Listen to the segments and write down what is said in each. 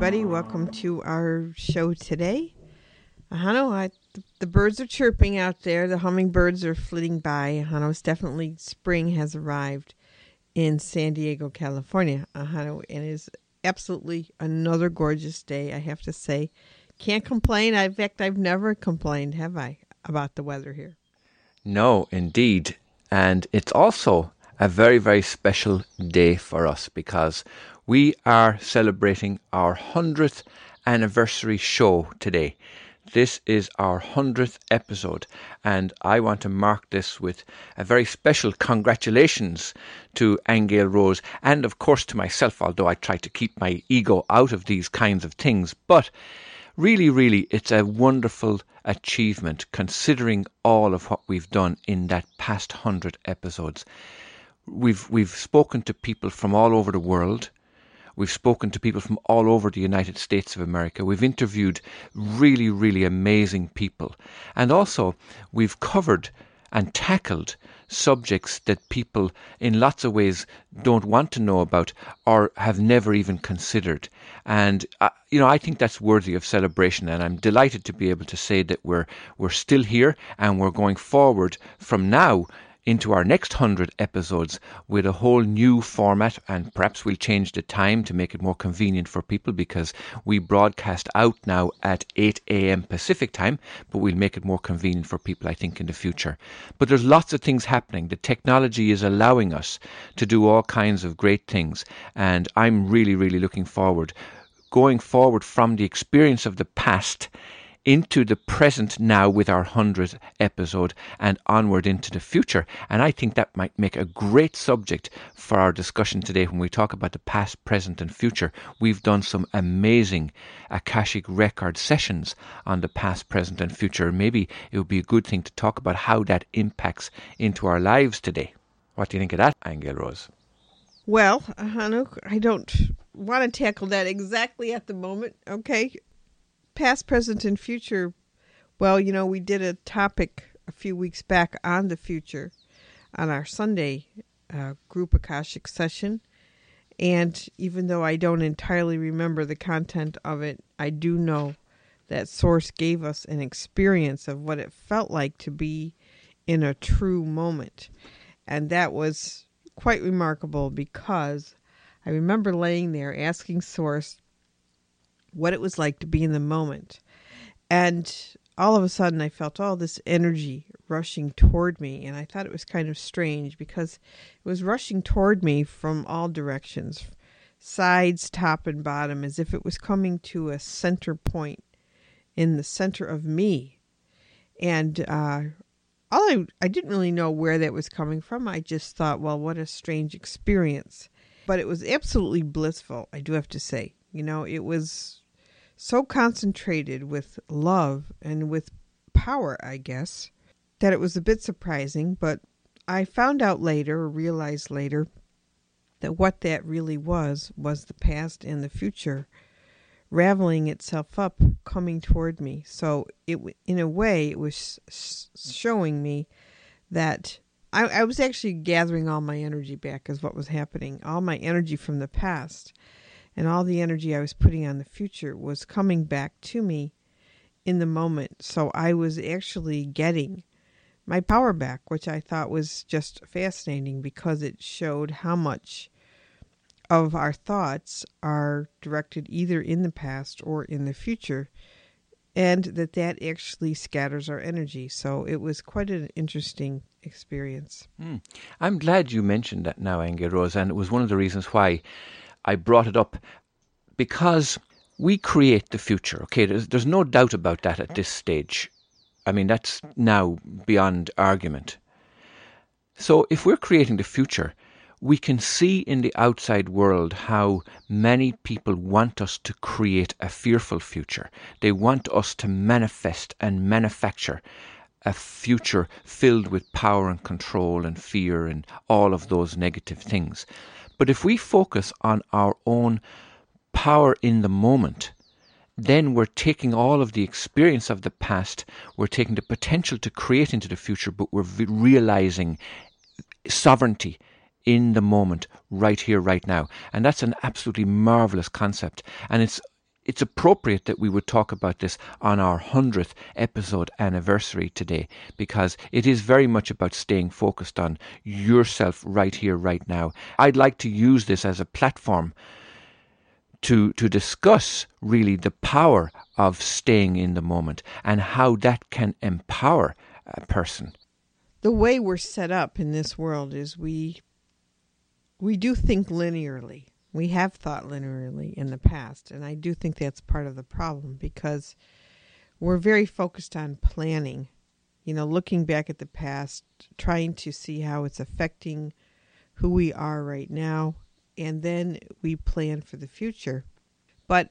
Everybody, welcome to our show today. Ahanu, I, the birds are chirping out there. The hummingbirds are flitting by. Ahanu, it's definitely spring has arrived in San Diego, California. And it is absolutely another gorgeous day, I have to say. Can't complain. In fact, I've never complained, have I, about the weather here? No, indeed. And it's also a very, very special day for us because we are celebrating our 100th anniversary show today. This is our 100th episode, and I want to mark this with a very special congratulations to Ann Gale Rose and, of course, to myself, although I try to keep my ego out of these kinds of things. But really, really, it's a wonderful achievement considering all of what we've done in that past hundred episodes. We've we've spoken to people from all over the world. We've spoken to people from all over the United States of America. We've interviewed really, really amazing people. And also, we've covered and tackled subjects that people in lots of ways don't want to know about or have never even considered. And uh, you know, I think that's worthy of celebration, and I'm delighted to be able to say that we're we're still here and we're going forward from now into our next 100 episodes with a whole new format and perhaps we'll change the time to make it more convenient for people because we broadcast out now at 8 a.m. Pacific time but we'll make it more convenient for people I think in the future but there's lots of things happening the technology is allowing us to do all kinds of great things and I'm really really looking forward going forward from the experience of the past into the present now with our 100th episode and onward into the future. And I think that might make a great subject for our discussion today when we talk about the past, present, and future. We've done some amazing Akashic record sessions on the past, present, and future. Maybe it would be a good thing to talk about how that impacts into our lives today. What do you think of that, Ann Gale Rose? Well, Hanuk, I don't want to tackle that exactly at the moment. Okay, past, present, and future. Well, you know, we did a topic a few weeks back on the future on our Sunday uh, group Akashic session. And even though I don't entirely remember the content of it, I do know that Source gave us an experience of what it felt like to be in a true moment. And that was quite remarkable because I remember laying there asking Source what it was like to be in the moment. And all of a sudden, I felt all this energy rushing toward me. And I thought it was kind of strange because it was rushing toward me from all directions sides, top, and bottom, as if it was coming to a center point in the center of me. And uh, all I, I didn't really know where that was coming from. I just thought, well, what a strange experience. But it was absolutely blissful, I do have to say. You know, it was so concentrated with love and with power, I guess, that it was a bit surprising. But I found out later, or realized later, that what that really was was the past and the future raveling itself up, coming toward me. So it, in a way, it was showing me that I, I was actually gathering all my energy back, is what was happening. All my energy from the past and all the energy I was putting on the future was coming back to me in the moment. So I was actually getting my power back, which I thought was just fascinating because it showed how much of our thoughts are directed either in the past or in the future and that that actually scatters our energy so it was quite an interesting experience mm. i'm glad you mentioned that now Ann Gale Rose and it was one of the reasons why i brought it up because we create the future okay there's, there's no doubt about that at this stage i mean that's now beyond argument so if we're creating the future we can see in the outside world how many people want us to create a fearful future. They want us to manifest and manufacture a future filled with power and control and fear and all of those negative things. But if we focus on our own power in the moment, then we're taking all of the experience of the past, we're taking the potential to create into the future, but we're realizing sovereignty in the moment, right here, right now. And that's an absolutely marvelous concept. And it's it's appropriate that we would talk about this on our 100th episode anniversary today because it is very much about staying focused on yourself right here, right now. I'd like to use this as a platform to, to discuss really the power of staying in the moment and how that can empower a person. The way we're set up in this world is we we do think linearly. We have thought linearly in the past, and I do think that's part of the problem because we're very focused on planning, you know, looking back at the past, trying to see how it's affecting who we are right now, and then we plan for the future. But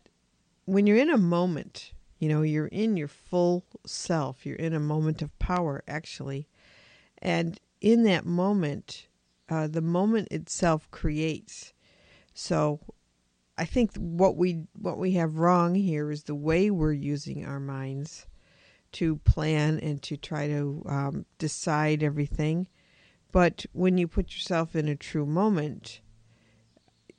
when you're in a moment, you know, you're in your full self, you're in a moment of power, actually. And in that moment, uh, the moment itself creates. So I think what we what we have wrong here is the way we're using our minds to plan and to try to um, decide everything. But when you put yourself in a true moment,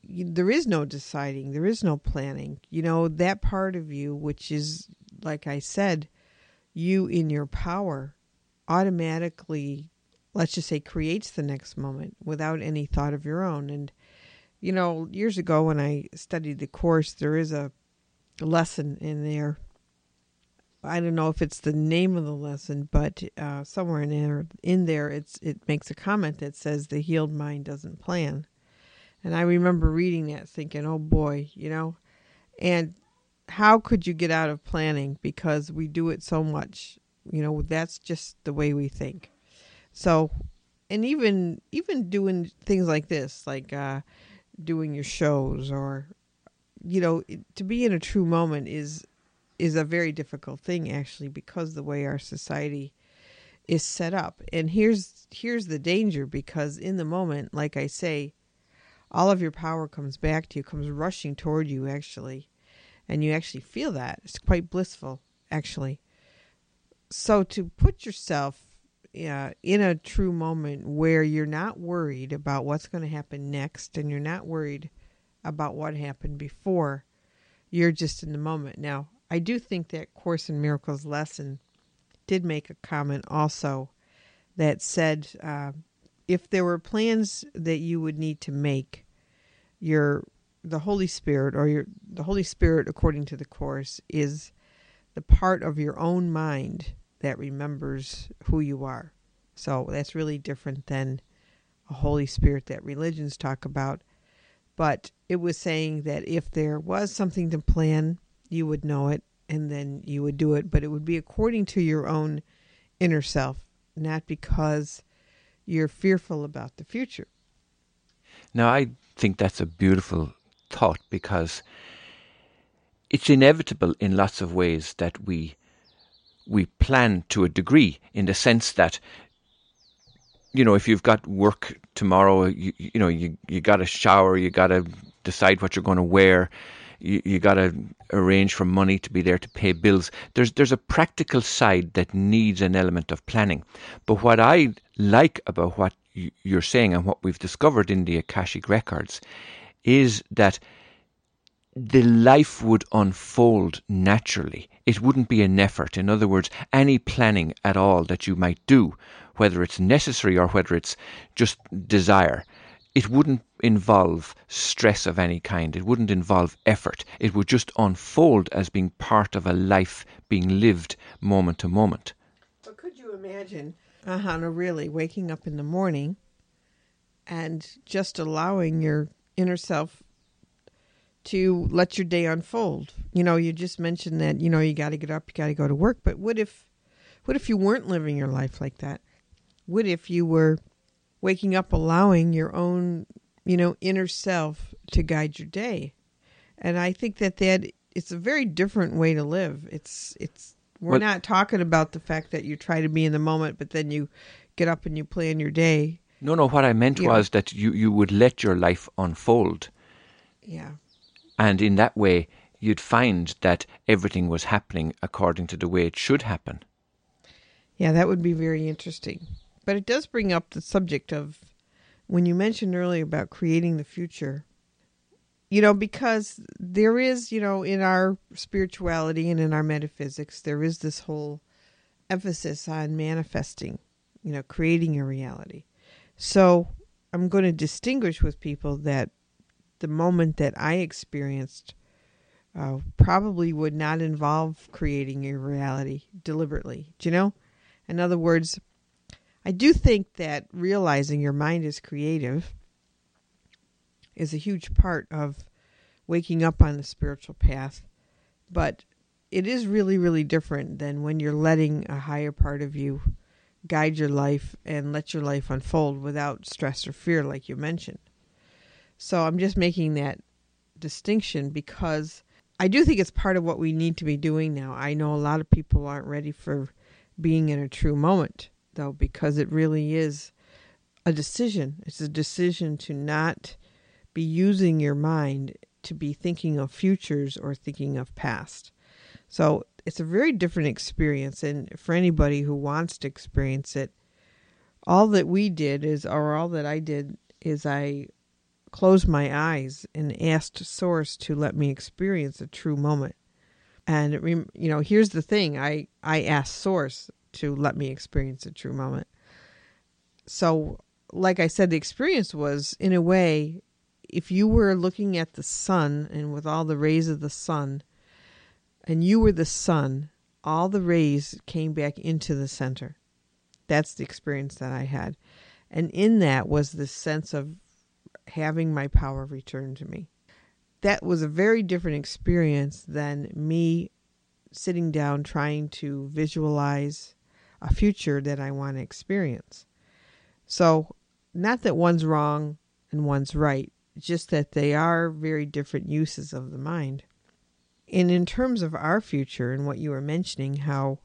you, there is no deciding, there is no planning. You know, that part of you, which is, like I said, you in your power, automatically let's just say creates the next moment without any thought of your own and you know years ago when i studied the course there is a lesson in there. I don't know if it's the name of the lesson but uh, somewhere in there in there it's it makes a comment that says the healed mind doesn't plan. And i remember reading that thinking oh boy you know? And how could you get out of planning? Because we do it so much you know that's just the way we think. So, and even even doing things like this, like uh, doing your shows, or you know, to be in a true moment is is a very difficult thing actually because the way our society is set up. And here's here's the danger because in the moment, like I say, all of your power comes back to you, comes rushing toward you actually. And you actually feel that. It's quite blissful, actually. So to put yourself uh, in a true moment where you're not worried about what's going to happen next and you're not worried about what happened before. You're just in the moment. Now, I do think that Course in Miracles lesson did make a comment also that said uh, if there were plans that you would need to make, your the Holy Spirit or your the Holy Spirit according to the course is the part of your own mind that remembers who you are. So that's really different than a Holy Spirit that religions talk about. But it was saying that if there was something to plan, you would know it and then you would do it. But it would be according to your own inner self, not because you're fearful about the future. Now, I think that's a beautiful thought because it's inevitable in lots of ways that we we plan to a degree in the sense that you know if you've got work tomorrow you, you know you you got to shower you got to decide what you're going to wear you, you got to arrange for money to be there to pay bills. There's there's a practical side that needs an element of planning. But what i like about what you're saying and what we've discovered in the akashic records is that the life would unfold naturally. It wouldn't be an effort. In other words, any planning at all that you might do, whether it's necessary or whether it's just desire, it wouldn't involve stress of any kind. It wouldn't involve effort. It would just unfold as being part of a life being lived moment to moment. But could you imagine, Ahanu, really waking up in the morning and just allowing your inner self to let your day unfold. You know, you just mentioned that, you know, you got to get up, you got to go to work, but what if what if you weren't living your life like that? What if you were waking up allowing your own you know, inner self to guide your day. And I think that that it's a very different way to live. It's it's we're Well- not talking about the fact that you try to be in the moment, but then you get up and you plan your day. No, no, what I meant Yeah. was that you, you would let your life unfold. Yeah. And in that way, you'd find that everything was happening according to the way it should happen. Yeah, that would be very interesting. But it does bring up the subject of when you mentioned earlier about creating the future. You know, because there is, you know, in our spirituality and in our metaphysics, there is this whole emphasis on manifesting, you know, creating your reality. So I'm going to distinguish with people that the moment that I experienced uh, probably would not involve creating your reality deliberately. Do you know? In other words, I do think that realizing your mind is creative is a huge part of waking up on the spiritual path, but it is really, really different than when you're letting a higher part of you guide your life and let your life unfold without stress or fear, like you mentioned. So I'm just making that distinction because I do think it's part of what we need to be doing now. I know a lot of people aren't ready for being in a true moment, though, because it really is a decision. It's a decision to not be using your mind to be thinking of futures or thinking of past. So it's a very different experience. And for anybody who wants to experience it, all that we did is, or all that I did, is I closed my eyes and asked Source to let me experience a true moment. And you know, here's the thing: I I asked Source to let me experience a true moment. So, like I said, the experience was in a way, if you were looking at the sun and with all the rays of the sun, and you were the sun, all the rays came back into the center. That's the experience that I had, and in that was this sense of having my power returned to me. That was a very different experience than me sitting down trying to visualize a future that I want to experience. So, not that one's wrong and one's right, just that they are very different uses of the mind. And in terms of our future and what you were mentioning, how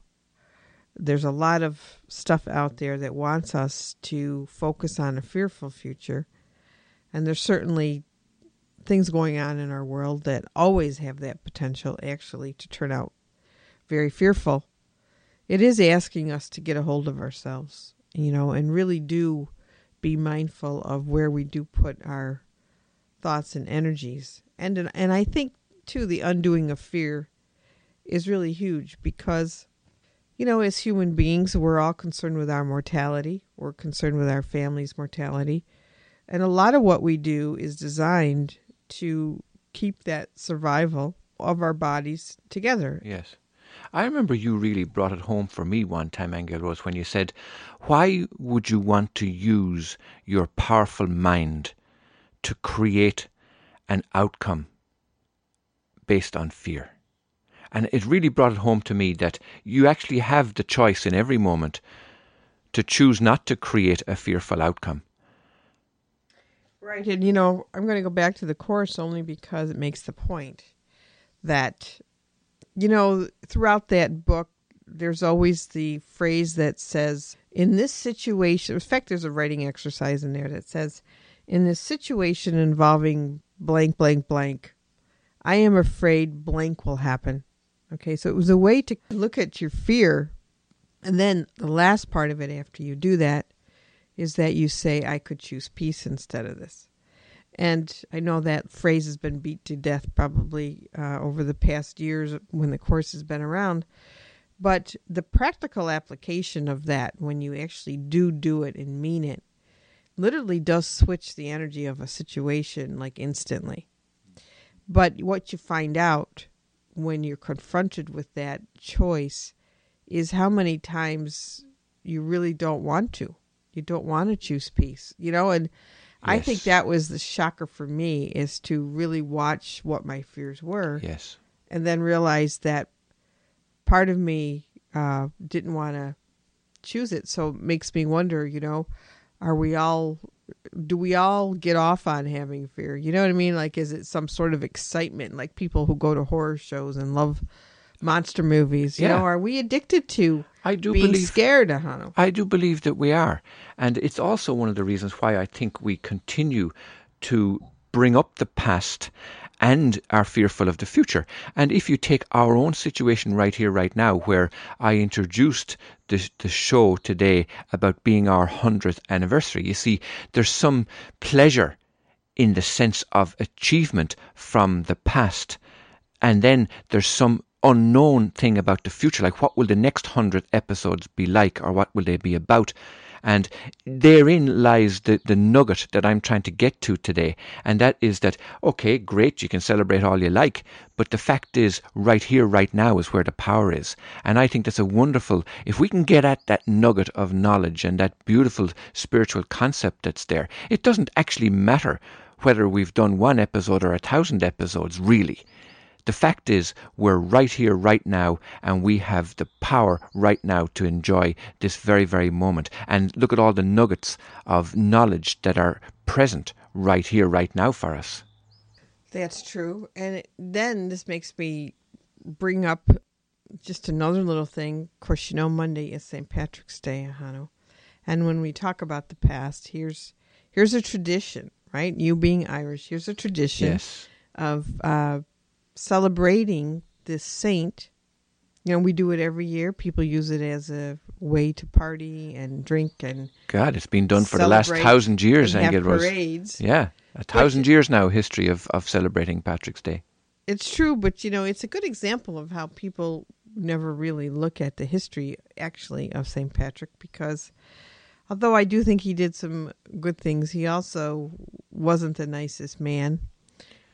there's a lot of stuff out there that wants us to focus on a fearful future. And there's certainly things going on in our world that always have that potential actually to turn out very fearful. It is asking us to get a hold of ourselves, you know, and really do be mindful of where we do put our thoughts and energies. And and I think too the undoing of fear is really huge because you know, as human beings, we're all concerned with our mortality. We're concerned with our family's mortality. And a lot of what we do is designed to keep that survival of our bodies together. Yes. I remember you really brought it home for me one time, Angel Rose, when you said, Why would you want to use your powerful mind to create an outcome based on fear? And it really brought it home to me that you actually have the choice in every moment to choose not to create a fearful outcome. Right. And, you know, I'm going to go back to the course only because it makes the point that, you know, throughout that book, there's always the phrase that says, in this situation, in fact, there's a writing exercise in there that says, in this situation involving blank, blank, blank, I am afraid blank will happen. Okay, so it was a way to look at your fear. And then the last part of it after you do that is that you say, I could choose peace instead of this. And I know that phrase has been beat to death probably uh, over the past years when the course has been around. But the practical application of that, when you actually do do it and mean it, literally does switch the energy of a situation like instantly. But what you find out when you're confronted with that choice is how many times you really don't want to. You don't want to choose peace, you know, and I think that was the shocker for me is to really watch what my fears were Yes. and then realize that part of me uh, didn't want to choose it. So it makes me wonder, you know, are we all do we all get off on having fear? You know what I mean? Like, is it some sort of excitement? Like people who go to horror shows and love monster movies. You Yeah. know, are we addicted to I do being believe scared, Ahanu? I do believe that we are. And it's also one of the reasons why I think we continue to bring up the past and are fearful of the future. And if you take our own situation right here, right now, where I introduced the, the show today about being our 100th anniversary, you see, there's some pleasure in the sense of achievement from the past. And then there's some unknown thing about the future, like what will the next hundred episodes be like, or what will they be about? And therein lies the, the nugget that I'm trying to get to today. And that is that, okay, great, you can celebrate all you like, but the fact is, right here, right now is where the power is. And I think that's a wonderful, if we can get at that nugget of knowledge and that beautiful spiritual concept that's there, it doesn't actually matter whether we've done one episode or a thousand episodes, really. The fact is, we're right here, right now, and we have the power right now to enjoy this very, very moment. And look at all the nuggets of knowledge that are present right here, right now for us. That's true. And then this makes me bring up just another little thing. Of course, you know, Monday is St. Patrick's Day, Ahanu. And when we talk about the past, here's here's a tradition, right? You being Irish, here's a tradition Yes. of uh, celebrating this saint. You know, we do it every year. People use it as a way to party and drink and God, it's been done for the last thousand years, and have Engel Rose. parades. Yeah, a thousand years now, history of, of celebrating Patrick's Day. It's true, but you know, it's a good example of how people never really look at the history actually of St. Patrick because although I do think he did some good things, he also wasn't the nicest man.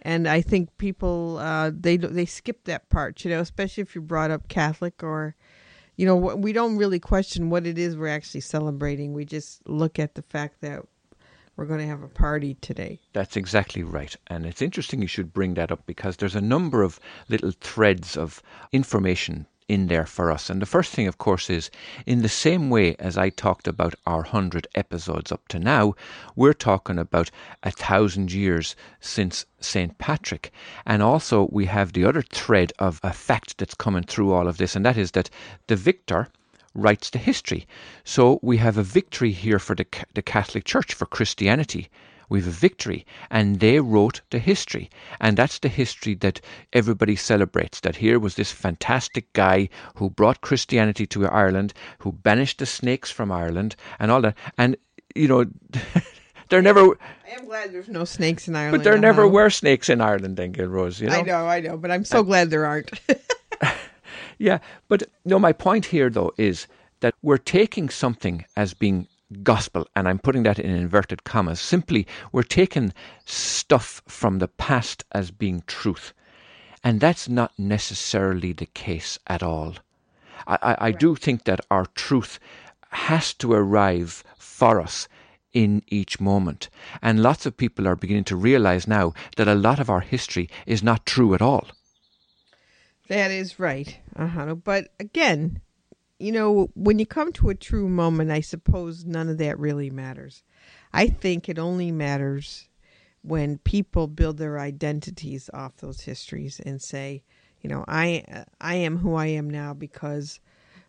And I think people uh, they they skip that part, you know, especially if you're brought up Catholic or, you know, we don't really question what it is we're actually celebrating. We just look at the fact that we're going to have a party today. That's exactly right. And it's interesting you should bring that up because there's a number of little threads of information in there for us. And the first thing, of course, is in the same way as I talked about our 100 episodes up to now, we're talking about a thousand years since St. Patrick. And also, we have the other thread of a fact that's coming through all of this, and that is that the victor writes the history. So we have a victory here for the, the Catholic Church, for Christianity. We have a victory, and they wrote the history. And that's the history that everybody celebrates. That here was this fantastic guy who brought Christianity to Ireland, who banished the snakes from Ireland, and all that. And, you know, there never, I am glad there's no snakes in Ireland. but there never uh-huh. were snakes in Ireland, then, Gilrose, you know? I know, I know, but I'm so glad there aren't. Yeah, but no, my point here though is that we're taking something as being gospel, and I'm putting that in inverted commas. Simply, we're taking stuff from the past as being truth, and that's not necessarily the case at all. I, I, I do think that our truth has to arrive for us in each moment. And lots of people are beginning to realize now that a lot of our history is not true at all. that is right, uh But again, you know, when you come to a true moment, I suppose none of that really matters. I think it only matters when people build their identities off those histories and say, you know, I I am who I am now because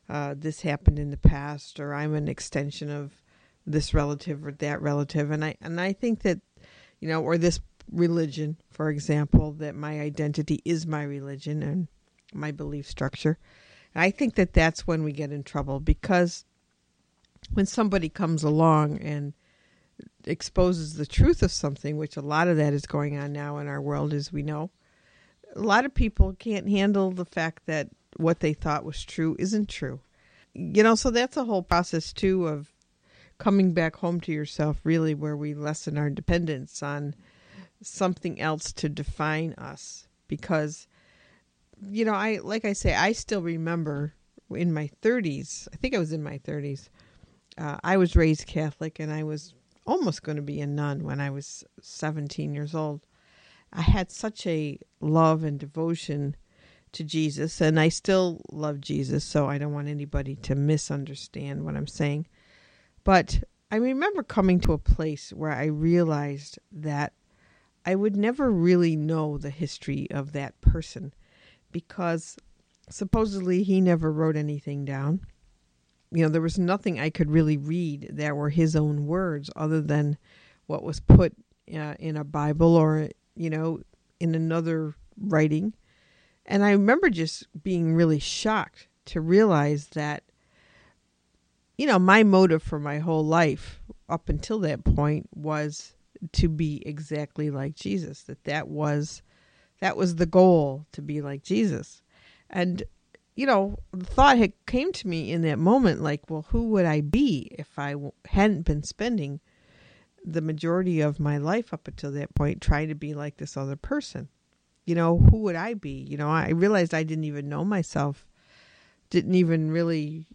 uh, this happened in the past, or I'm an extension of this relative or that relative, and I and I think that, you know, or this religion, for example, that my identity is my religion and my belief structure. I think that that's when we get in trouble because when somebody comes along and exposes the truth of something, which a lot of that is going on now in our world, as we know, a lot of people can't handle the fact that what they thought was true isn't true. You know, so that's a whole process too of coming back home to yourself, really, where we lessen our dependence on something else to define us. Because, you know, I like I say, I still remember in my 30s, I think I was in my 30s, uh, I was raised Catholic and I was almost going to be a nun when I was 17 years old. I had such a love and devotion to Jesus, and I still love Jesus, so I don't want anybody to misunderstand what I'm saying. But I remember coming to a place where I realized that I would never really know the history of that person because supposedly he never wrote anything down. You know, there was nothing I could really read that were his own words other than what was put uh, in a Bible or, you know, in another writing. And I remember just being really shocked to realize that, you know, my motive for my whole life up until that point was to be exactly like Jesus. That that was that was the goal to be like Jesus. And you know, the thought had came to me in that moment like, well, who would I be if I hadn't been spending the majority of my life up until that point trying to be like this other person? You know, who would I be? You know, I realized I didn't even know myself, didn't even really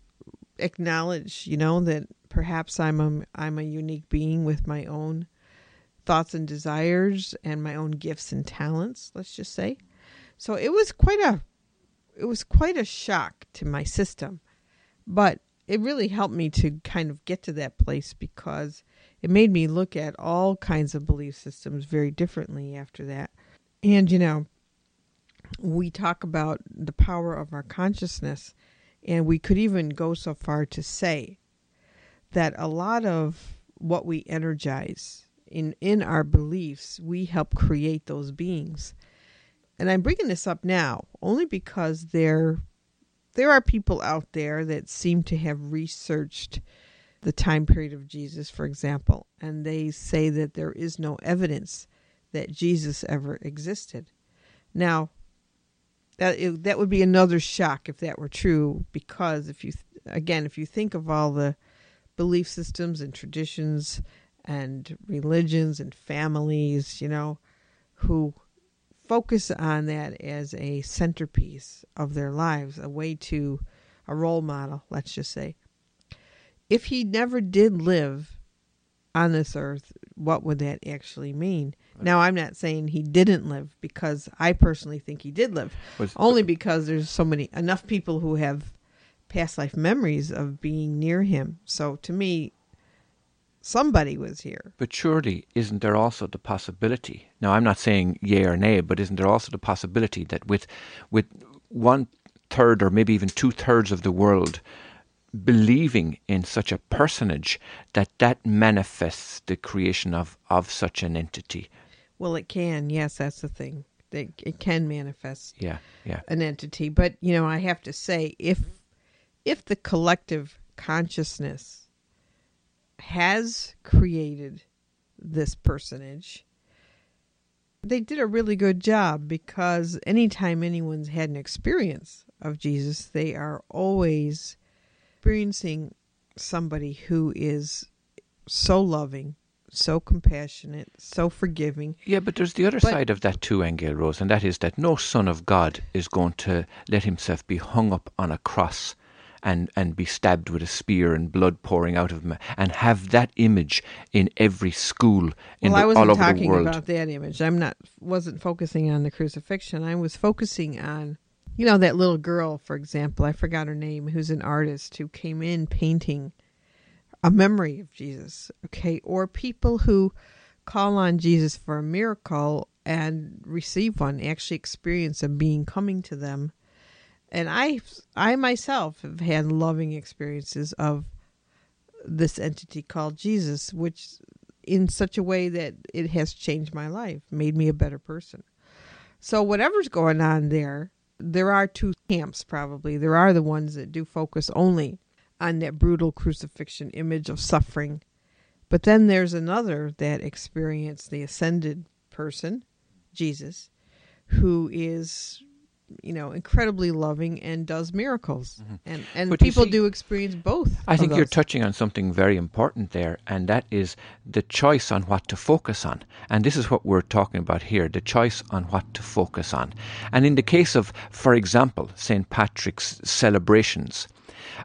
acknowledge, you know, that perhaps I'm a I'm a unique being with my own thoughts and desires and my own gifts and talents, let's just say. So it was quite a it was quite a shock to my system. But it really helped me to kind of get to that place because it made me look at all kinds of belief systems very differently after that. And, you know, we talk about the power of our consciousness, and we could even go so far to say that a lot of what we energize in, in our beliefs, we help create those beings. And I'm bringing this up now only because there, there are people out there that seem to have researched the time period of Jesus, for example, and they say that there is no evidence that Jesus ever existed. Now, that that would be another shock if that were true, because if you again, if you think of all the belief systems and traditions and religions and families, you know, who focus on that as a centerpiece of their lives, a way to a role model, let's just say. If he never did live on this earth, what would that actually mean? Now, I'm not saying he didn't live because I personally think he did live, Was- only because there's so many enough people who have past life memories of being near him. So to me, somebody was here. But surely, isn't there also the possibility? Now, I'm not saying yea or nay, but isn't there also the possibility that with with one third or maybe even two thirds of the world believing in such a personage, that that manifests the creation of of such an entity? Well, it can. Yes, that's the thing. It, it can manifest Yeah, yeah. an entity, but you know, I have to say, if if the collective consciousness has created this personage, they did a really good job because anytime anyone's had an experience of Jesus, they are always experiencing somebody who is so loving, so compassionate, so forgiving. Yeah, but there's the other But- side of that too, Engel Rose, and that is that no son of God is going to let himself be hung up on a cross and, and be stabbed with a spear and blood pouring out of him and have that image in every school in well, I the, wasn't all over the talking world. about that image. I'm not wasn't focusing on the crucifixion. I was focusing on, you know, that little girl, for example. I forgot her name. Who's an artist who came in painting a memory of Jesus. Okay, or people who call on Jesus for a miracle and receive one, actually experience a being coming to them. And I, I myself have had loving experiences of this entity called Jesus, which in such a way that it has changed my life, made me a better person. So whatever's going on there, there are two camps probably. There are the ones that do focus only on that brutal crucifixion image of suffering. But then there's another that experienced the ascended person, Jesus, who is you know incredibly loving and does miracles. Mm-hmm. And and But people see- do experience both. I of think you're touching on something very important there, and that is the choice on what to focus on. And this is what we're talking about here the choice on what to focus on. And in the case of, for example, St. Patrick's celebrations,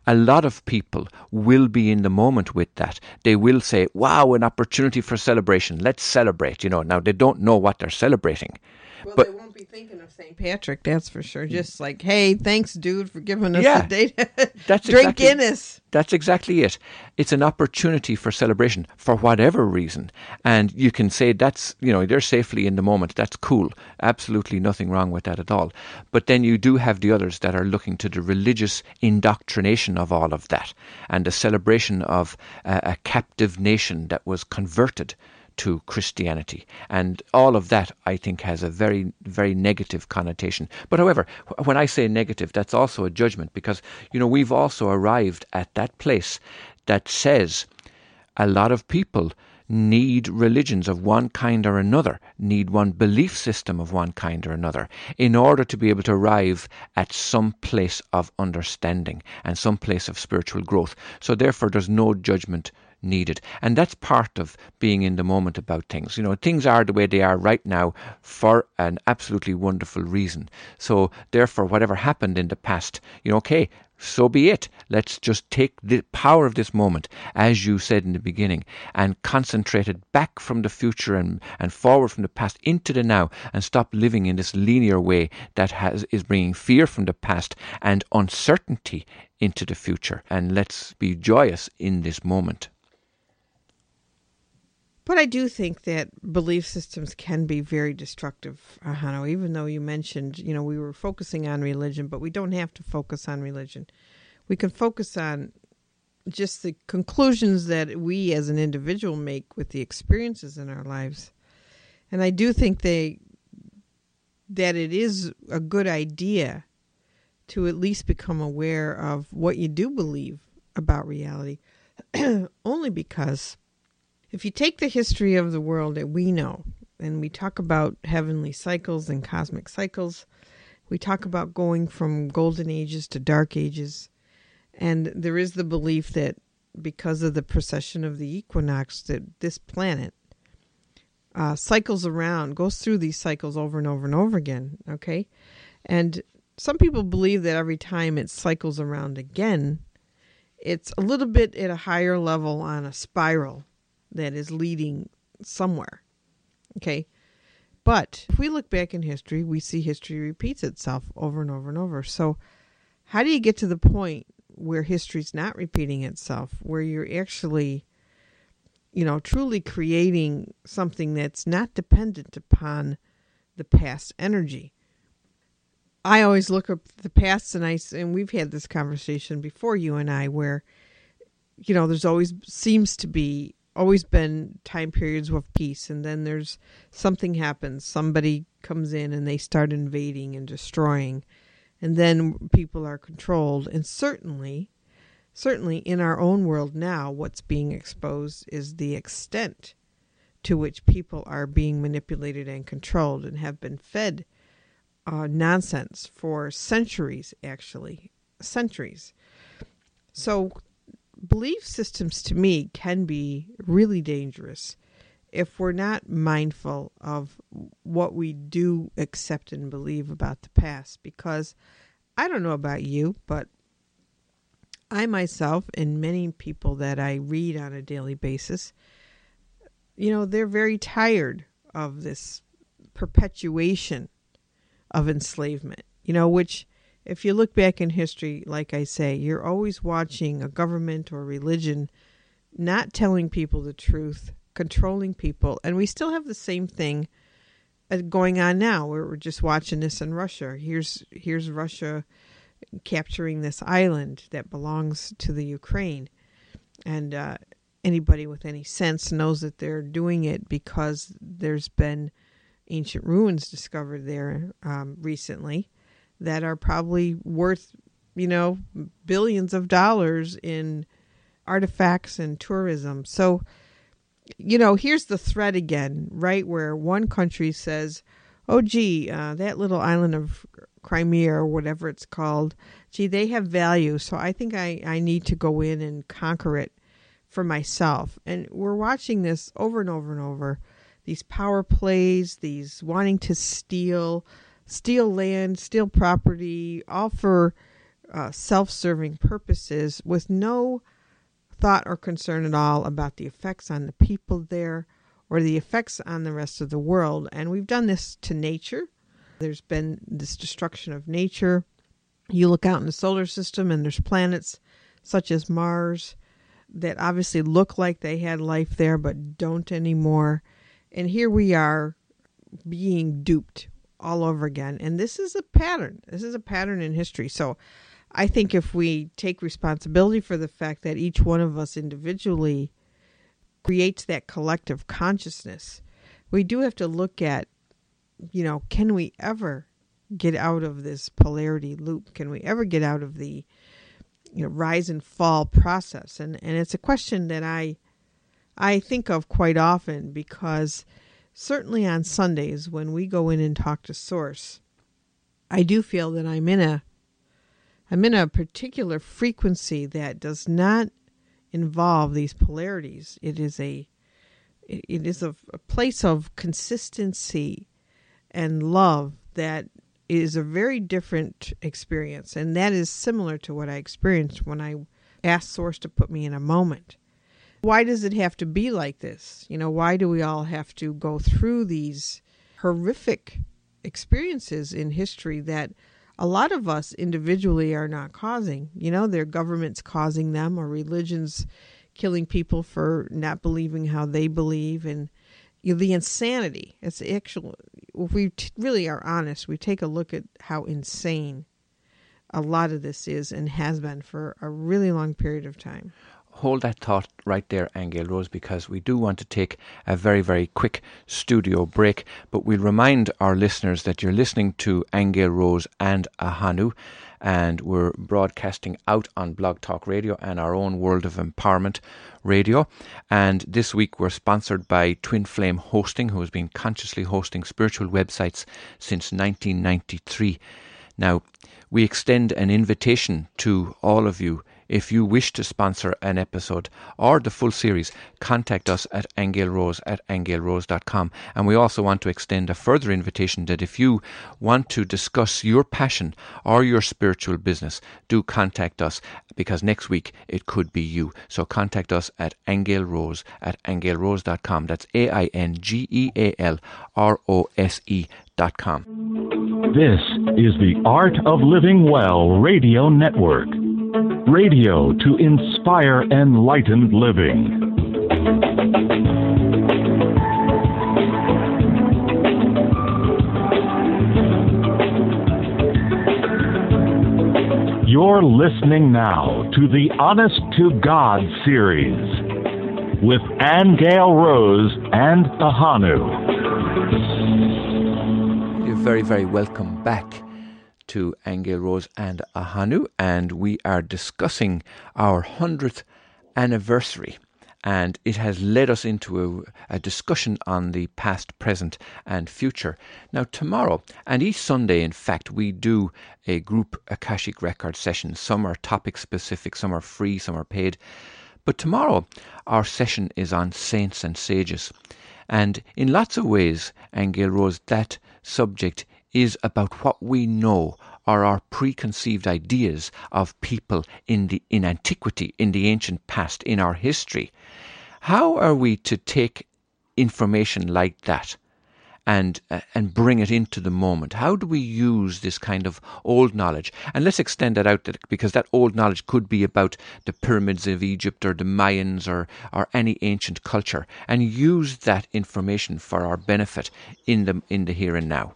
a lot of people will be in the moment with that. They will say, wow, an opportunity for celebration. Let's celebrate. You know, now they don't know what they're celebrating. Well, but- they won't be thinking of St. Patrick, that's for sure. Hmm. Just like, hey, thanks, dude, for giving us Yeah. the date. That's Drink exactly- Guinness. That's exactly it. It's an opportunity for celebration for whatever reason. And you can say that's, you know, they're safely in the moment. That's cool. Absolutely nothing wrong with that at all. But then you do have the others that are looking to the religious indoctrination of all of that and the celebration of a, a captive nation that was converted to Christianity. And all of that, I think, has a very, very negative connotation. But however, when I say negative, that's also a judgment because, you know, we've also arrived at that place that says a lot of people need religions of one kind or another, need one belief system of one kind or another, in order to be able to arrive at some place of understanding and some place of spiritual growth. So therefore there's no judgment needed. And that's part of being in the moment about things. You know, things are the way they are right now for an absolutely wonderful reason. So therefore whatever happened in the past, you know, okay, so be it. Let's just take the power of this moment, as you said in the beginning, and concentrate it back from the future and, and forward from the past into the now, and stop living in this linear way that has is bringing fear from the past and uncertainty into the future. And let's be joyous in this moment. But I do think that belief systems can be very destructive, uh, Hano, even though you mentioned, you know, we were focusing on religion, but we don't have to focus on religion. We can focus on just the conclusions that we as an individual make with the experiences in our lives. And I do think they that it is a good idea to at least become aware of what you do believe about reality only because if you take the history of the world that we know, and we talk about heavenly cycles and cosmic cycles, we talk about going from golden ages to dark ages, and there is the belief that because of the precession of the equinox, that this planet uh, cycles around, goes through these cycles over and over and over again. Okay, and some people believe that every time it cycles around again, it's a little bit at a higher level on a spiral that is leading somewhere. Okay. But if we look back in history, we see history repeats itself over and over and over. So, how do you get to the point where history's not repeating itself, where you're actually, you know, truly creating something that's not dependent upon the past energy? I always look up the past, and I and we've had this conversation before you and I, where you know, there's always seems to be always been time periods of peace and then there's something happens. Somebody comes in and they start invading and destroying and then people are controlled. And certainly certainly in our own world now what's being exposed is the extent to which people are being manipulated and controlled and have been fed uh, nonsense for centuries actually. Centuries. So belief systems to me can be really dangerous if we're not mindful of what we do accept and believe about the past. Because I don't know about you but I myself and many people that I read on a daily basis you know they're very tired of this perpetuation of enslavement you know which if you look back in history, like I say, you're always watching a government or religion not telling people the truth, controlling people. And we still have the same thing uh, going on now. We're, we're just watching this in Russia. Here's here's Russia capturing this island that belongs to the Ukraine, and uh, anybody with any sense knows that they're doing it because there's been ancient ruins discovered there um, recently that are probably worth, you know, billions of dollars in artifacts and tourism. So, you know, here's the threat again, right? Where one country says, oh, gee, uh, that little island of Crimea or whatever it's called, gee, they have value. So I think I, I need to go in and conquer it for myself. And we're watching this over and over and over these power plays, these wanting to steal steal land, steal property, all for uh, self serving purposes with no thought or concern at all about the effects on the people there or the effects on the rest of the world. And we've done this to nature. There's been this destruction of nature. You look out in the solar system, and there's planets such as Mars that obviously look like they had life there but don't anymore. And here we are being duped all over again. And this is a pattern. This is a pattern in history. So I think if we take responsibility for the fact that each one of us individually creates that collective consciousness, we do have to look at, you know, can we ever get out of this polarity loop? Can we ever get out of the you know rise and fall process? And and it's a question that I I think of quite often because certainly on Sundays when we go in and talk to Source, I do feel that I'm in a I'm in a particular frequency that does not involve these polarities. It is a it is a, a place of consistency and love that is a very different experience, and that is similar to what I experienced when I asked Source to put me in a moment. Why does it have to be like this? You know, why do we all have to go through these horrific experiences in history that a lot of us individually are not causing? You know, their governments causing them or religions killing people for not believing how they believe and you know, the insanity. It's actual. If we t- really are honest, we take a look at how insane a lot of this is and has been for a really long period of time. Hold that thought right there, Aingeal Rose, because we do want to take a very, very quick studio break. But we'll remind our listeners that you're listening to Aingeal Rose and Ahanu and we're broadcasting out on Blog Talk Radio and our own World of Empowerment Radio. And this week we're sponsored by Twin Flame Hosting, who has been consciously hosting spiritual websites since 1993. Now, we extend an invitation to all of you if you wish to sponsor an episode or the full series, contact us at aingealrose at aingealrose.com. And we also want to extend a further invitation that if you want to discuss your passion or your spiritual business, do contact us because next week it could be you. So contact us at aingealrose at aingealrose.com. That's A I N G E A L R O S E dot com. This is the Art of Living Well Radio Network. Radio to inspire enlightened living. You're listening now to the Honest to God series with Aingeal Rose and Ahanu. You're very, very welcome back to Aingeal Rose and Ahanu, and we are discussing our 100th anniversary. And it has led us into a, a, discussion on the past, present, and future. Now, tomorrow, and each Sunday, in fact, we do a group Akashic record session. Some are topic specific, some are free, some are paid. But tomorrow, our session is on saints and sages. And in lots of ways, Angel Rose, that subject is about what we know or our preconceived ideas of people in the in antiquity, in the ancient past, in our history. How are we to take information like that and uh, and bring it into the moment? How do we use this kind of old knowledge? And let's extend that out because that old knowledge could be about the pyramids of Egypt or the Mayans or or any ancient culture, and use that information for our benefit in the in the here and now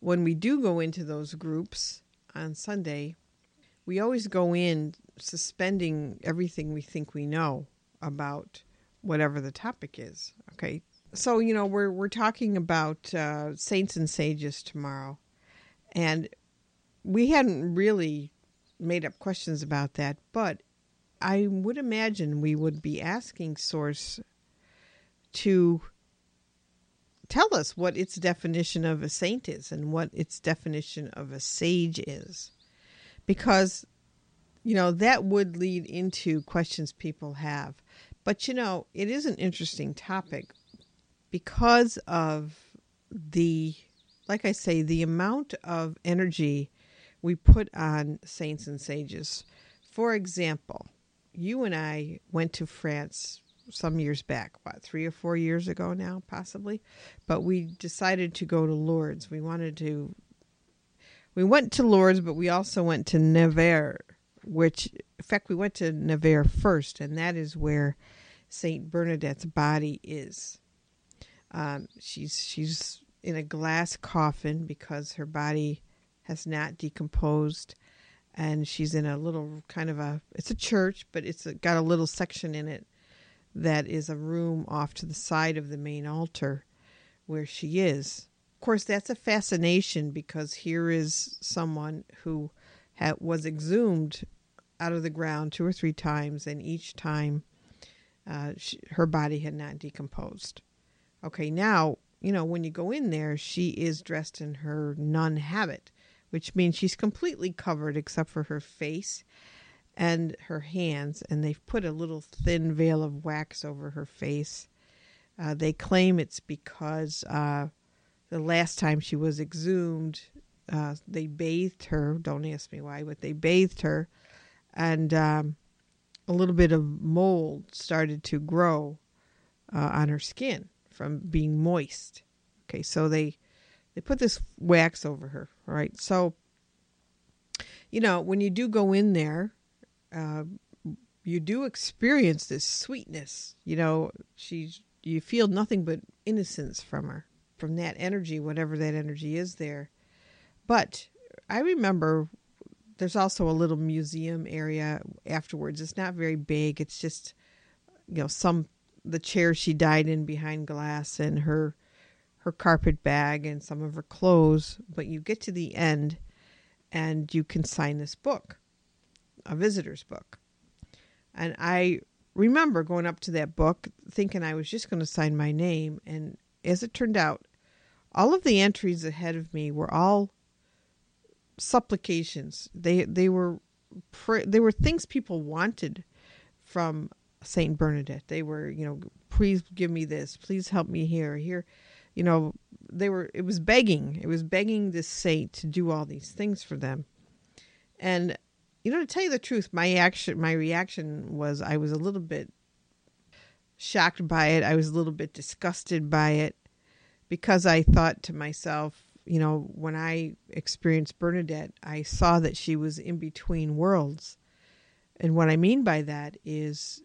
when we do go into those groups on Sunday, we always go in suspending everything we think we know about whatever the topic is. Okay. So, you know, we're we're talking about uh, saints and sages tomorrow. And we hadn't really made up questions about that, but I would imagine we would be asking Source to tell us what its definition of a saint is and what its definition of a sage is. Because, you know, that would lead into questions people have. But, you know, it is an interesting topic because of the, like I say, the amount of energy we put on saints and sages. For example, you and I went to France some years back, what, three or four years ago now, possibly. But we decided to go to Lourdes. We wanted to, we went to Lourdes, but we also went to Nevers, which, in fact, we went to Nevers first, and that is where Saint Bernadette's body is. Um, she's she's in a glass coffin because her body has not decomposed, and she's in a little kind of a it's a church, but it's a, got a little section in it that is a room off to the side of the main altar where she is. Of course, that's a fascination because here is someone who had, was exhumed out of the ground two or three times, and each time uh, she, her body had not decomposed. Okay, now, you know, when you go in there, she is dressed in her nun habit, which means she's completely covered except for her face and her hands, and they've put a little thin veil of wax over her face. Uh, they claim it's because uh, the last time she was exhumed, uh, they bathed her. Don't ask me why, but they bathed her, and um, a little bit of mold started to grow uh, on her skin from being moist. Okay, so they they put this wax over her, right? So you know, when you do go in there, uh, you do experience this sweetness. You know, she's you feel nothing but innocence from her, from that energy, whatever that energy is there. But I remember there's also a little museum area afterwards. It's not very big. It's just you know some the chair she died in behind glass and her her carpet bag and some of her clothes. But you get to the end and you can sign this book a visitor's book. And I remember going up to that book thinking I was just going to sign my name. And as it turned out, all of the entries ahead of me were all supplications. They they were they were things people wanted from Saint Bernadette. They were, you know, please give me this, please help me here, here, you know, they were. It was begging. It was begging this saint to do all these things for them, and you know, to tell you the truth, my action, my reaction was I was a little bit shocked by it. I was a little bit disgusted by it because I thought to myself, you know, when I experienced Bernadette, I saw that she was in between worlds. And what I mean by that is,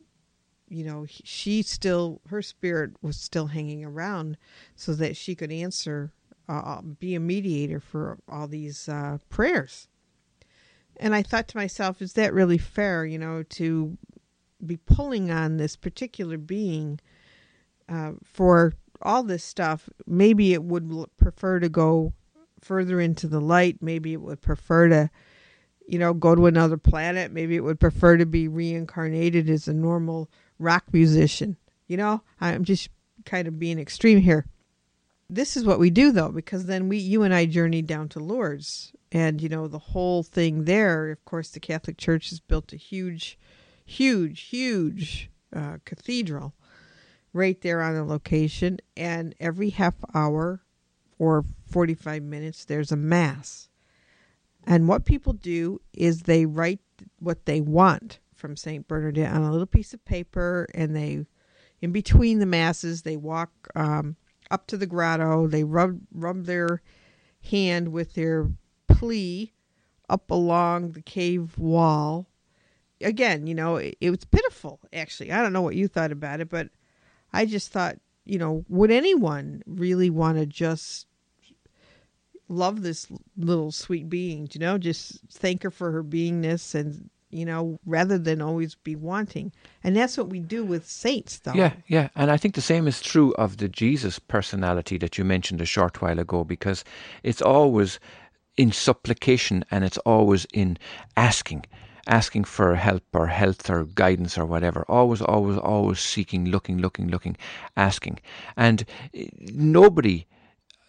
you know, she still, her spirit was still hanging around so that she could answer, uh, be a mediator for all these uh, prayers. And I thought to myself, is that really fair, you know, to be pulling on this particular being uh, for all this stuff? Maybe it would prefer to go further into the light. Maybe it would prefer to, you know, go to another planet. Maybe it would prefer to be reincarnated as a normal rock musician. You know, I'm just kind of being extreme here. This is what we do though, because then we, you and I journeyed down to Lourdes and you know the whole thing there of course the catholic church has built a huge huge huge uh, cathedral right there on the location. And every half hour or 45 minutes there's a mass. And what people do is they write what they want from st bernadette on a little piece of paper and they in between the masses they walk um, up to the grotto. They rub rub their hand with their plea up along the cave wall. Again, you know, it, it was pitiful, actually. I don't know what you thought about it, but I just thought, you know, would anyone really want to just love this little sweet being, you know, just thank her for her beingness and you know, rather than always be wanting. And that's what we do with saints, though. Yeah, yeah. And I think the same is true of the Jesus personality that you mentioned a short while ago, because it's always in supplication and it's always in asking asking for help or health or guidance or whatever. Always always always seeking looking looking looking asking. And eh, nobody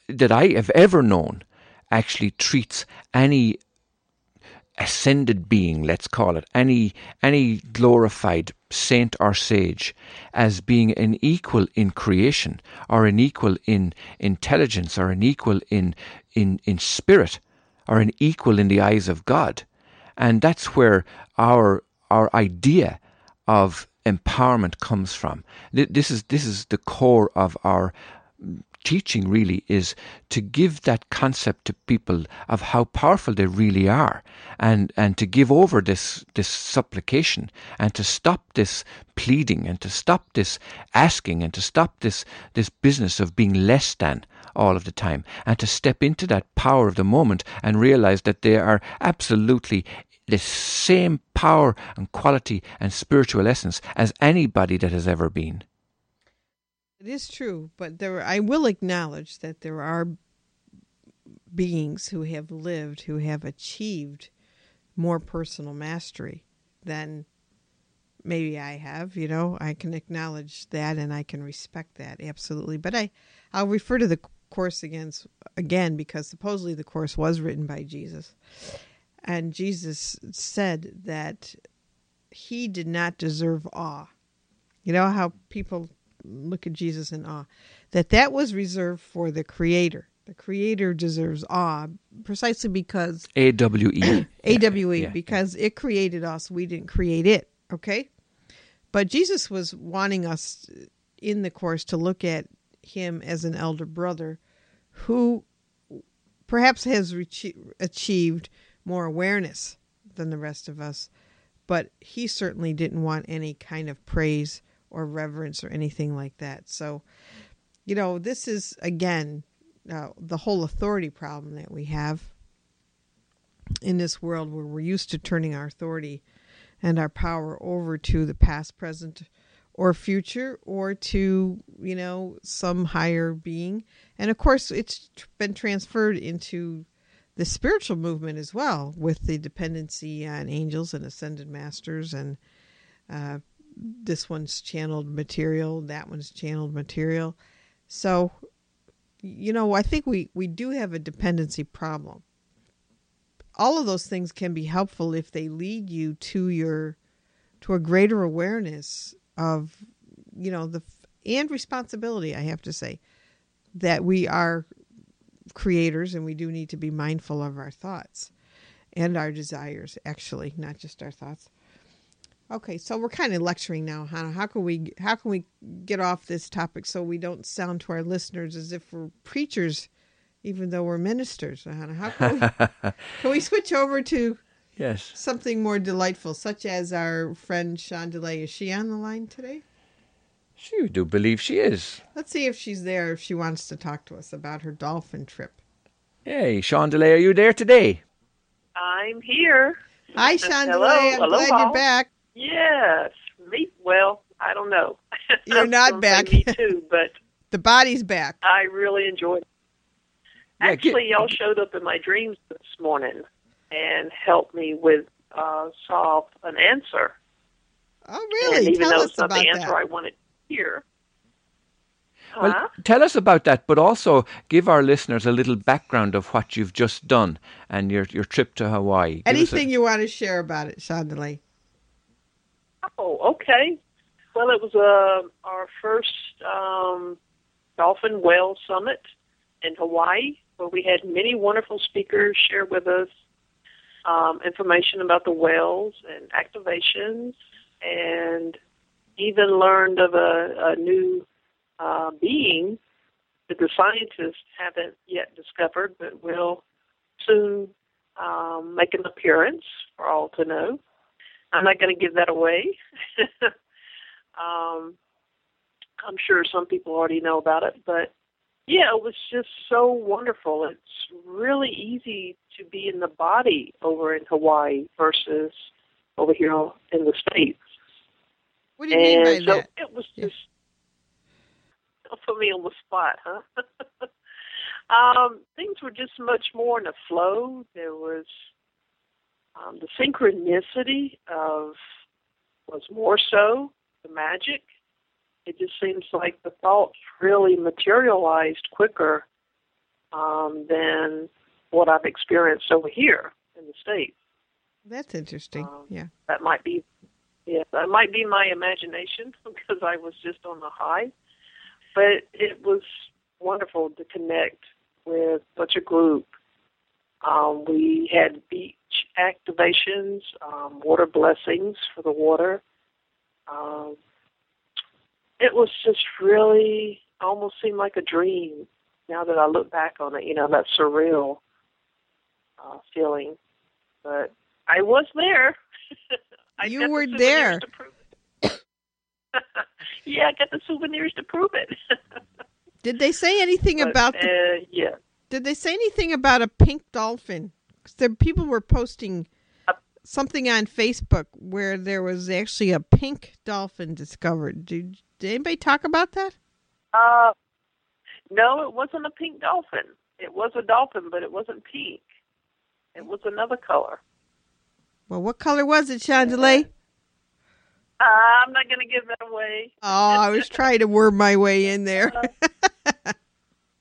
that i have ever known actually treats any ascended being let's call it any any glorified saint or sage as being an equal in creation or an equal in intelligence or an equal in in in spirit are an equal in the eyes of God. And that's where our our idea of empowerment comes from. This is this is the core of our teaching really is to give that concept to people of how powerful they really are and and to give over this this supplication and to stop this pleading and to stop this asking and to stop this this business of being less than all of the time and to step into that power of the moment and realize that they are absolutely the same power and quality and spiritual essence as anybody that has ever been. It is true, but there I will acknowledge that there are beings who have lived who have achieved more personal mastery than maybe I have, you know. I can acknowledge that and I can respect that absolutely. But I I'll refer to the course against again because supposedly the course was written by Jesus. And Jesus said that he did not deserve awe. You know how people look at Jesus in awe. That that was reserved for the Creator. The Creator deserves awe precisely because A W E A W E because it created us. We didn't create it. Okay, but Jesus was wanting us in the course to look at him as an elder brother who perhaps has achieved more awareness than the rest of us, but he certainly didn't want any kind of praise or reverence or anything like that. So, you know, this is again uh, the whole authority problem that we have in this world where we're used to turning our authority and our power over to the past, present, or future, or to, you know, some higher being. And of course, it's been transferred into the spiritual movement as well, with the dependency on angels and ascended masters and uh, this one's channeled material, that one's channeled material. So, you know, I think we, we do have a dependency problem. All of those things can be helpful if they lead you to your to a greater awareness of, you know, the and responsibility, I have to say, that we are creators and we do need to be mindful of our thoughts and our desires, actually, not just our thoughts. Okay, so we're kind of lecturing now, Hannah. How can we how can we get off this topic so we don't sound to our listeners as if we're preachers, even though we're ministers, Hannah? How can we can we switch over to yes something more delightful, such as our friend Sean Delay? Is she on the line today? She do believe she is. Let's see if she's there. If she wants to talk to us about her dolphin trip. Hey, Sean Delay, are you there today? I'm here. Hi, Sean Delay. I'm Aloha. glad you're back. Yes, me. Well, I don't know. You're not back. me too, but the body's back. I really enjoyed. It. Yeah, Actually, get- y'all showed up in my dreams this morning and helped me with uh, solve an answer. Oh, really? And even Tell though us it's not the answer that. I wanted to hear. Well, Huh? tell us about that, but also give our listeners a little background of what you've just done and your your trip to Hawaii. Give us a- Anything you want to share about it, Sean Delay? Oh, okay. Well, it was uh, our first um, Dolphin Whale Summit in Hawaii, where we had many wonderful speakers share with us um, information about the whales and activations, and even learned of a, a new uh, being that the scientists haven't yet discovered, but will soon um, make an appearance for all to know. I'm not going to give that away. um, I'm sure some people already know about it, but yeah, it was just so wonderful. It's really easy to be in the body over in Hawaii versus over here in the States. What do you mean by and so that? it was Yeah. just don't put me on the spot, huh? um, things were just much more in a flow. There was um, the synchronicity of was more so the magic. It just seems like the thoughts really materialized quicker um, than what I've experienced over here in the states. That's interesting. Um, yeah. That might be, yeah, that might be my imagination because I was just on the high. But it was wonderful to connect with such a group. Um, we had beach activations, um, water blessings for the water, Um, it was just really almost seemed like a dream. Now that I look back on it, you know that surreal uh, feeling. But I was there. I You got the were there. To prove it. yeah, I got the souvenirs to prove it. Did they say anything But, about the uh, yeah. Did they say anything about a pink dolphin? 'Cause there, people were posting Uh, something on Facebook where there was actually a pink dolphin discovered. Did, did anybody talk about that? Uh, no, it wasn't a pink dolphin. It was a dolphin, but it wasn't pink. It was another color. Well, what color was it, Chandelier? Uh, I'm not going to give that away. Oh, I was trying to worm my way in there.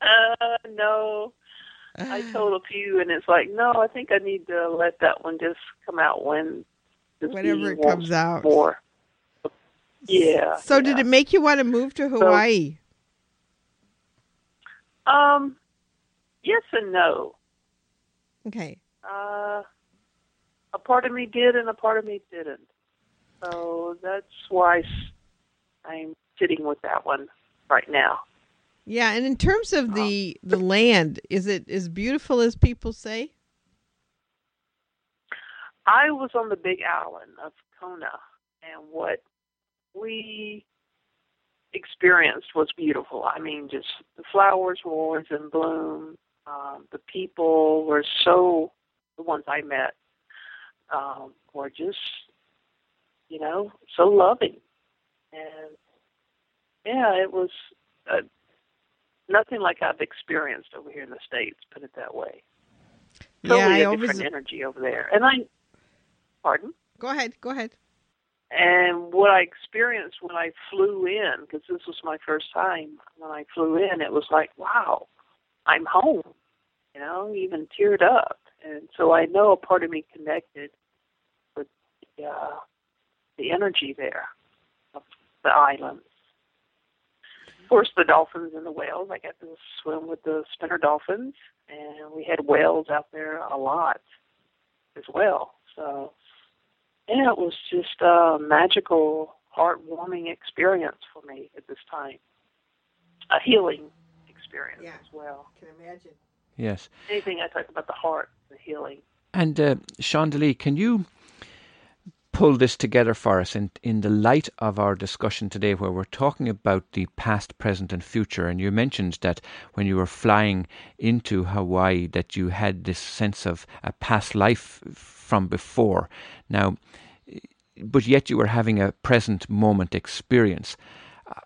Uh, no. I told a few, and it's like, no, I think I need to let that one just come out when Whenever it comes out. more. Yeah. So, did it make you want to move to Hawaii? Um, yes and no. okay. Uh, a part of me did, and a part of me didn't. So that's why I'm sitting with that one right now. Yeah, and in terms of the the land, is it as beautiful as people say? I was on the big island of Kona, and what we experienced was beautiful. I mean, just the flowers were always in bloom. Um, the people were so, the ones I met, um, were just, you know, so loving. And yeah, it was uh, nothing like I've experienced over here in the States, put it that way. Totally yeah, I a always different energy over there. And I, pardon? go ahead. Go ahead. And what I experienced when I flew in, because this was my first time when I flew in, it was like, wow, I'm home. You know, even teared up. And so I know a part of me connected with the, uh, the energy there of the islands. Of course, the dolphins and the whales. I got to swim with the spinner dolphins, and we had whales out there a lot as well. So yeah, it was just a magical, heartwarming experience for me at this time. A healing experience Yeah. as well. Can imagine. Yes. Anything I talk about the heart, the healing. And uh, Chandelier, can you pull this together for us in, in the light of our discussion today, where we're talking about the past, present, and future? And you mentioned that when you were flying into Hawaii, that you had this sense of a past life from before. Now, but yet you were having a present moment experience.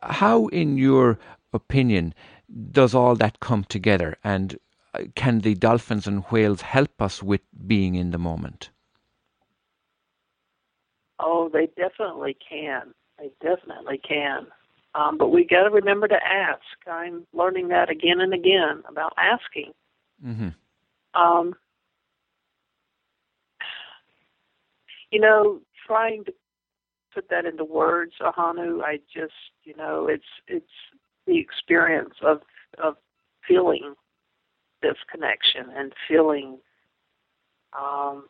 How, in your opinion, does all that come together? And uh, can the dolphins and whales help us with being in the moment? Oh, they definitely can. They definitely can. Um, but we got to remember to ask. I'm learning that again and again about asking. hmm Um, you know, trying to put that into words, Ahanu, I just, you know, it's it's the experience of of feeling this connection and feeling, um,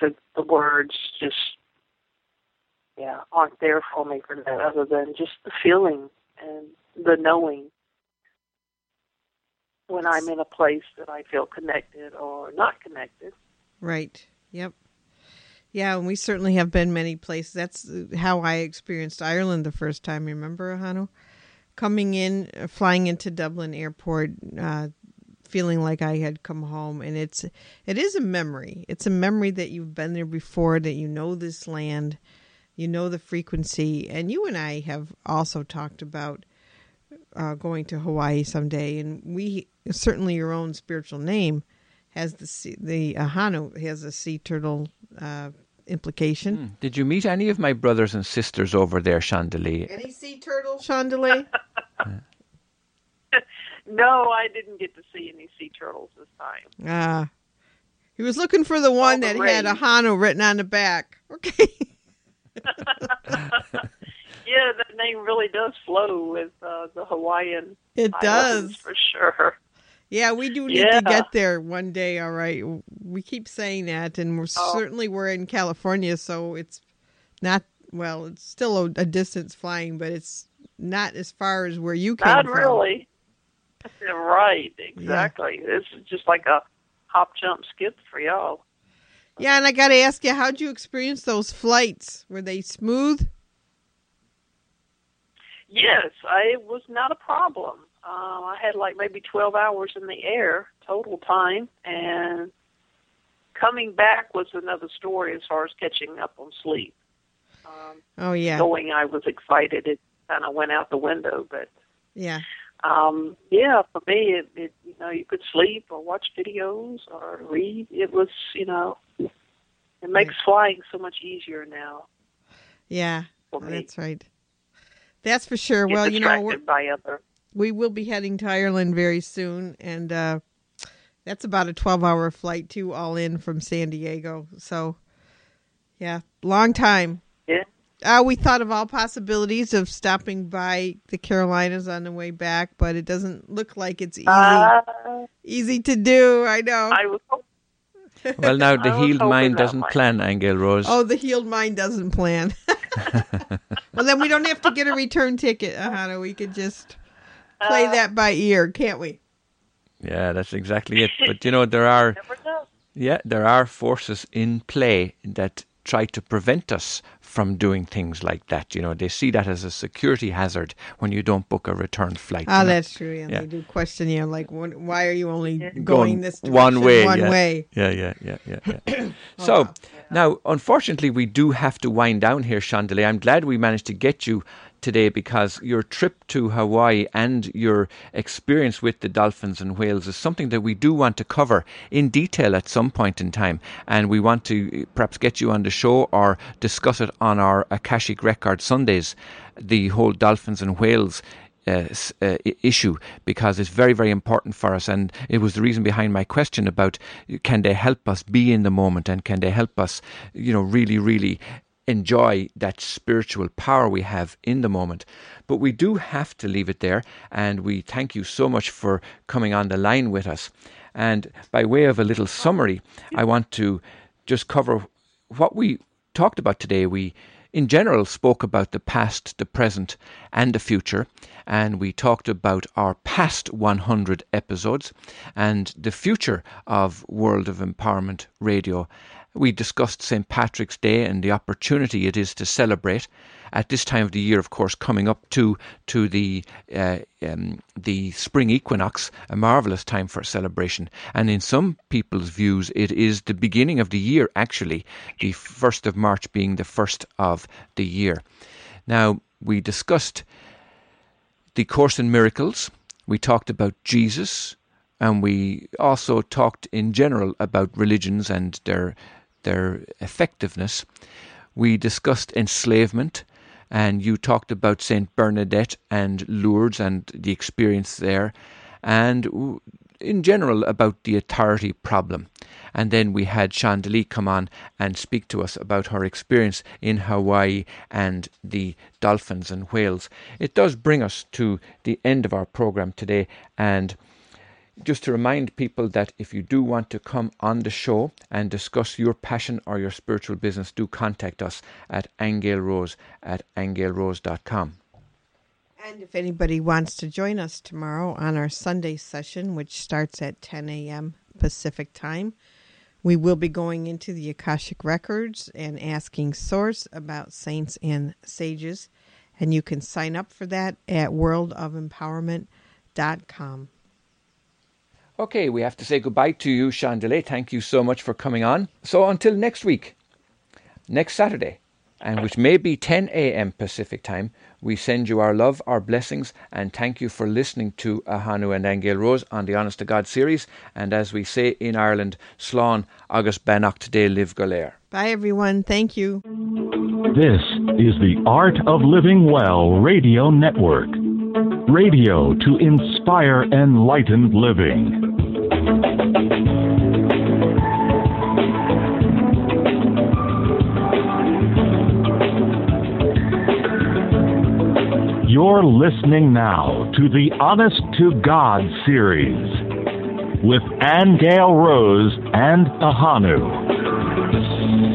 like the words just, yeah, aren't there for me for that other than just the feeling and the knowing when I'm in a place that I feel connected or not connected. Right. Yep. Yeah, and we certainly have been many places. That's how I experienced Ireland the first time. Remember, Hano? Coming in, flying into Dublin Airport, uh, feeling like I had come home, and it's it is a memory. It's a memory that you've been there before, that you know this land, you know the frequency, and you and I have also talked about uh, going to Hawaii someday, and we certainly your own spiritual name has the sea, the ahanu has a sea turtle uh, implication. Did you meet any of my brothers and sisters over there, Chandelier? Any sea turtle, Chandelier? No, I didn't get to see any sea turtles this time. Ah, he was looking for the one that had a ahanu written on the back. Okay. Yeah, that name really does flow with uh, the Hawaiian. It does. for sure. Yeah, we do need Yeah. to get there one day. All right, we keep saying that, and we're Oh. certainly we're in California, so it's not well, it's still a, a distance flying, but it's not as far as where you came Not from. really. Right, exactly. This is just like a hop, jump, skip for y'all. Yeah, and I got to ask you, how'd you experience those flights? Were they smooth? Yes, I, it was not a problem. Um, I had like maybe 12 hours in the air total time, and coming back was another story as far as catching up on sleep. Um, Oh yeah, Going, I was excited. It kind of went out the window, but yeah, um, yeah, for me, it, it you know you could sleep or watch videos or read. It was you know it makes flying so much easier now yeah. That's right. That's for sure. Get well, you know, we're, by other. we will be heading to Ireland very soon, and uh, that's about a twelve-hour flight too, all in from San Diego. So, yeah, long time. Yeah. Uh, we thought of all possibilities of stopping by the Carolinas on the way back, but it doesn't look like it's easy Uh, easy to do. I know. I was hoping Well, now the I healed mind doesn't might- plan, Aingeal Rose. oh, the healed mind doesn't plan. well, then we don't have to get a return ticket, Ahanu. We could just play Uh, that by ear, can't we? Yeah, that's exactly it. But you know, there are yeah, there are forces in play that try to prevent us from doing things like that. You know, they see that as a security hazard when you don't book a return flight. Oh, you know. that's true. And Yeah. they do question you, like, why are you only going, Going this one way, One yeah. way. Yeah, yeah, yeah, yeah. yeah. so now, unfortunately, we do have to wind down here, Chandelier. I'm glad we managed to get you today because your trip to Hawaii and your experience with the dolphins and whales is something that we do want to cover in detail at some point in time. And we want to perhaps get you on the show or discuss it on our Akashic Record Sundays, the whole dolphins and whales uh, uh, issue because it's very, very important for us. And it was the reason behind my question about can they help us be in the moment and can they help us, you know, really, really enjoy that spiritual power we have in the moment. But we do have to leave it there. And we thank you so much for coming on the line with us. And by way of a little summary, I want to just cover what we talked about today. We in general spoke about the past, the present, and the future, and we talked about our past 100 episodes and the future of World of Empowerment Radio. We discussed St. Patrick's Day and the opportunity it is to celebrate at this time of the year, of course, coming up to to the uh, um, the spring equinox, a marvelous time for celebration. And in some people's views, it is the beginning of the year. Actually, the first of March being the first of the year. Now we discussed the Course in Miracles. We talked about Jesus, and we also talked in general about religions and their their effectiveness. We discussed enslavement, and you talked about Saint Bernadette and Lourdes and the experience there, and in general about the authority problem. And then we had Chandelier come on and speak to us about her experience in Hawaii and the dolphins and whales. It does bring us to the end of our program today, and just to remind people that if you do want to come on the show and discuss your passion or your spiritual business, do contact us at aingealrose at aingealrose.com. And if anybody wants to join us tomorrow on our Sunday session, which starts at 10 a.m. Pacific time, we will be going into the Akashic Records and asking Source about saints and sages. And you can sign up for that at worldofempowerment.com. Okay, we have to say goodbye to you, Chandelier. Thank you so much for coming on. So until next week, next Saturday, and which may be 10 a.m. Pacific time, we send you our love, our blessings, and thank you for listening to Ahanu and Aingeal Rose on the Honest to God series. And as we say in Ireland, Slán agus Beannacht Dé libh go léir. Bye, everyone. Thank you. This is the Art of Living Well Radio Network. Radio to inspire enlightened living. You're listening now to the Honest to God series with Aingeal Rose and Ahanu.